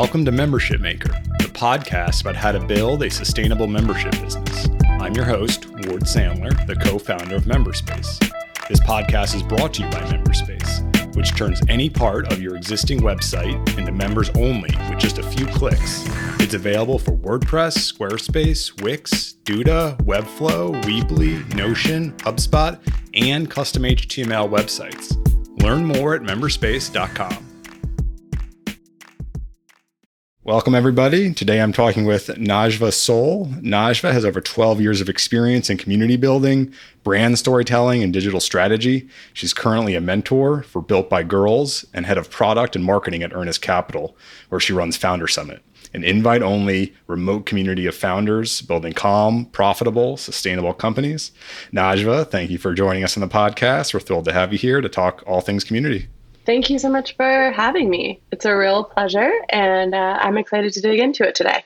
Welcome to Membership Maker, the podcast about how to build a sustainable membership business. I'm your host, Ward Sandler, the co founder of Memberspace. This podcast is brought to you by Memberspace, which turns any part of your existing website into members only with just a few clicks. It's available for WordPress, Squarespace, Wix, Duda, Webflow, Weebly, Notion, HubSpot, and custom HTML websites. Learn more at memberspace.com. Welcome, everybody. Today I'm talking with Najva Sol. Najva has over 12 years of experience in community building, brand storytelling, and digital strategy. She's currently a mentor for Built by Girls and head of product and marketing at Earnest Capital, where she runs Founder Summit, an invite only remote community of founders building calm, profitable, sustainable companies. Najva, thank you for joining us on the podcast. We're thrilled to have you here to talk all things community. Thank you so much for having me. It's a real pleasure, and uh, I'm excited to dig into it today.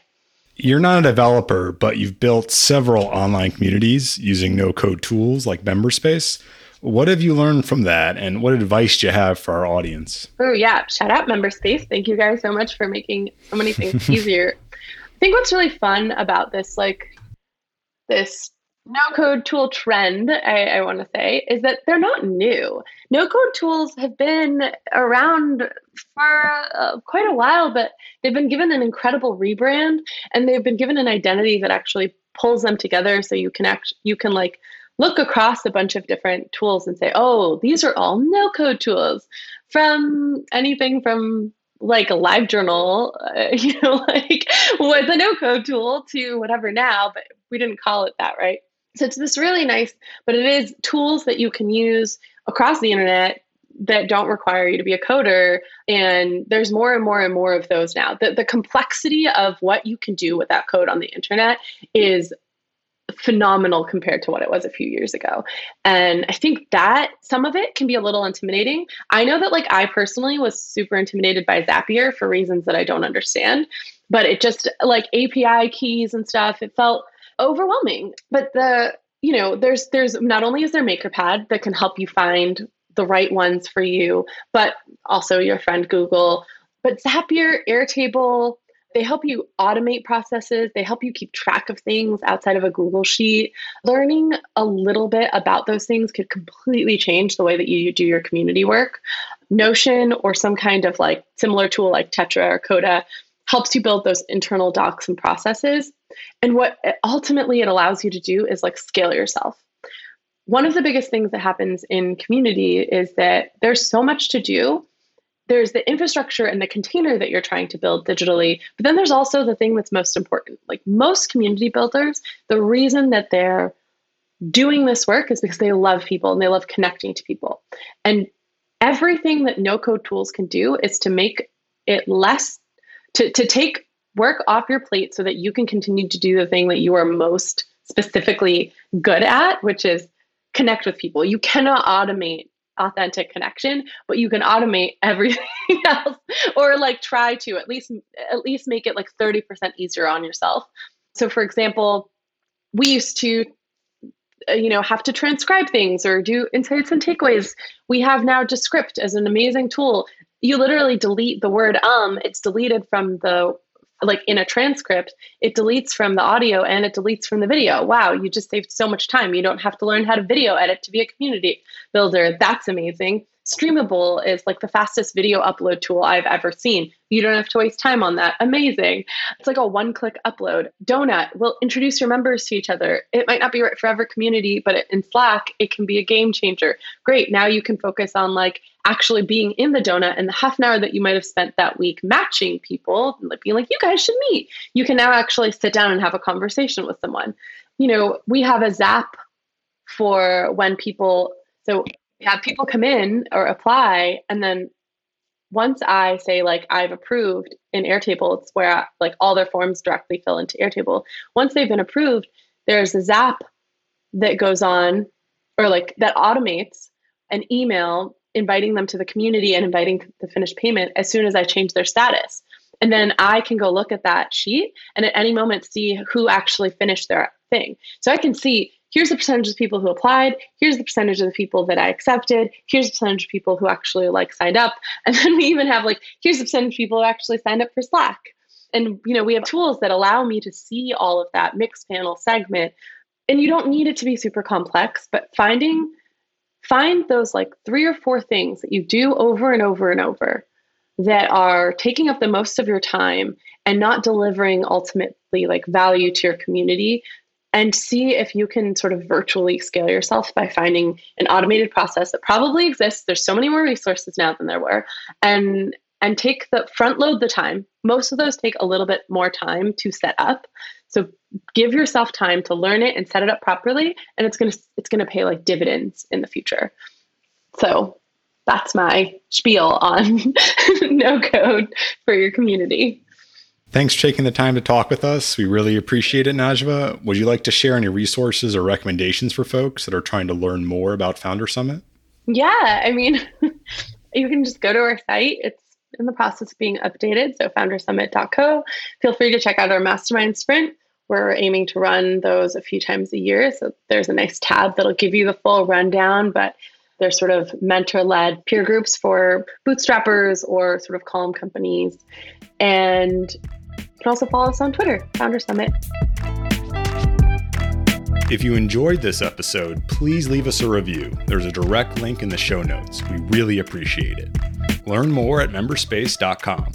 You're not a developer, but you've built several online communities using no code tools like Memberspace. What have you learned from that, and what advice do you have for our audience? Oh, yeah. Shout out Memberspace. Thank you guys so much for making so many things easier. I think what's really fun about this, like, this no code tool trend, I, I want to say, is that they're not new. No code tools have been around for uh, quite a while, but they've been given an incredible rebrand and they've been given an identity that actually pulls them together so you can act you can like look across a bunch of different tools and say, oh, these are all no code tools from anything from like a LiveJournal, uh, you know, like was a no code tool to whatever now, but we didn't call it that, right? So it's this really nice, but it is tools that you can use across the internet that don't require you to be a coder. And there's more and more and more of those now. The, the complexity of what you can do with that code on the internet is phenomenal compared to what it was a few years ago. And I think that some of it can be a little intimidating. I know that like I personally was super intimidated by Zapier for reasons that I don't understand, but it just like API keys and stuff, it felt overwhelming. But the you know, there's there's not only is there MakerPad that can help you find the right ones for you, but also your friend Google. But Zapier, Airtable, they help you automate processes. They help you keep track of things outside of a Google Sheet. Learning a little bit about those things could completely change the way that you do your community work. Notion or some kind of like similar tool like Tetra or Coda helps you build those internal docs and processes. And what ultimately it allows you to do is like scale yourself. One of the biggest things that happens in community is that there's so much to do. There's the infrastructure and the container that you're trying to build digitally, but then there's also the thing that's most important. Like most community builders, the reason that they're doing this work is because they love people and they love connecting to people. And everything that no code tools can do is to make it less to, to take work off your plate so that you can continue to do the thing that you are most specifically good at, which is connect with people. You cannot automate authentic connection, but you can automate everything else or like try to at least at least make it like 30% easier on yourself. So for example, we used to uh, you know have to transcribe things or do insights and takeaways we have now descript as an amazing tool you literally delete the word um it's deleted from the like in a transcript it deletes from the audio and it deletes from the video. Wow you just saved so much time. You don't have to learn how to video edit to be a community builder. That's amazing Streamable is like the fastest video upload tool I've ever seen. You don't have to waste time on that. Amazing. It's like a one click upload. Donut will introduce your members to each other. It might not be right for every community, but in Slack, it can be a game changer. Great. Now you can focus on like actually being in the donut and the half an hour that you might have spent that week matching people, like being like, you guys should meet. You can now actually sit down and have a conversation with someone. You know, we have a zap for when people so have people come in or apply and then once i say like i've approved in airtable it's where I, like all their forms directly fill into airtable. Once they've been approved there's a zap that goes on or like that automates an email inviting them to the community and inviting the finished payment as soon as i change their status. And then i can go look at that sheet and at any moment see who actually finished their thing. So i can see here's the percentage of people who applied, here's the percentage of the people that I accepted, here's the percentage of people who actually like signed up. And then we even have like, here's the percentage of people who actually signed up for Slack. And you know, we have tools that allow me to see all of that Mixpanel segment. And you don't need it to be super complex, but finding find those like three or four things that you do over and over and over that are taking up the most of your time and not delivering ultimately like value to your community and see if you can sort of virtually scale yourself by finding an automated process that probably exists. There's so many more resources now than there were. And and take the front load the time. Most of those take a little bit more time to set up. So give yourself time to learn it and set it up properly and it's to it's to pay like dividends in the future. So that's my spiel on no code for your community Thanks for taking the time to talk with us. We really appreciate it, Najva. Would you like to share any resources or recommendations for folks that are trying to learn more about Founder Summit? Yeah, I mean, you can just go to our site. It's in the process of being updated. So, foundersummit.co. Feel free to check out our mastermind sprint. We're aiming to run those a few times a year. So, there's a nice tab that'll give you the full rundown, but they're sort of mentor led peer groups for bootstrappers or sort of calm companies. And can also follow us on Twitter, Founder Summit. If you enjoyed this episode, please leave us a review. There's a direct link in the show notes. We really appreciate it. Learn more at memberspace.com.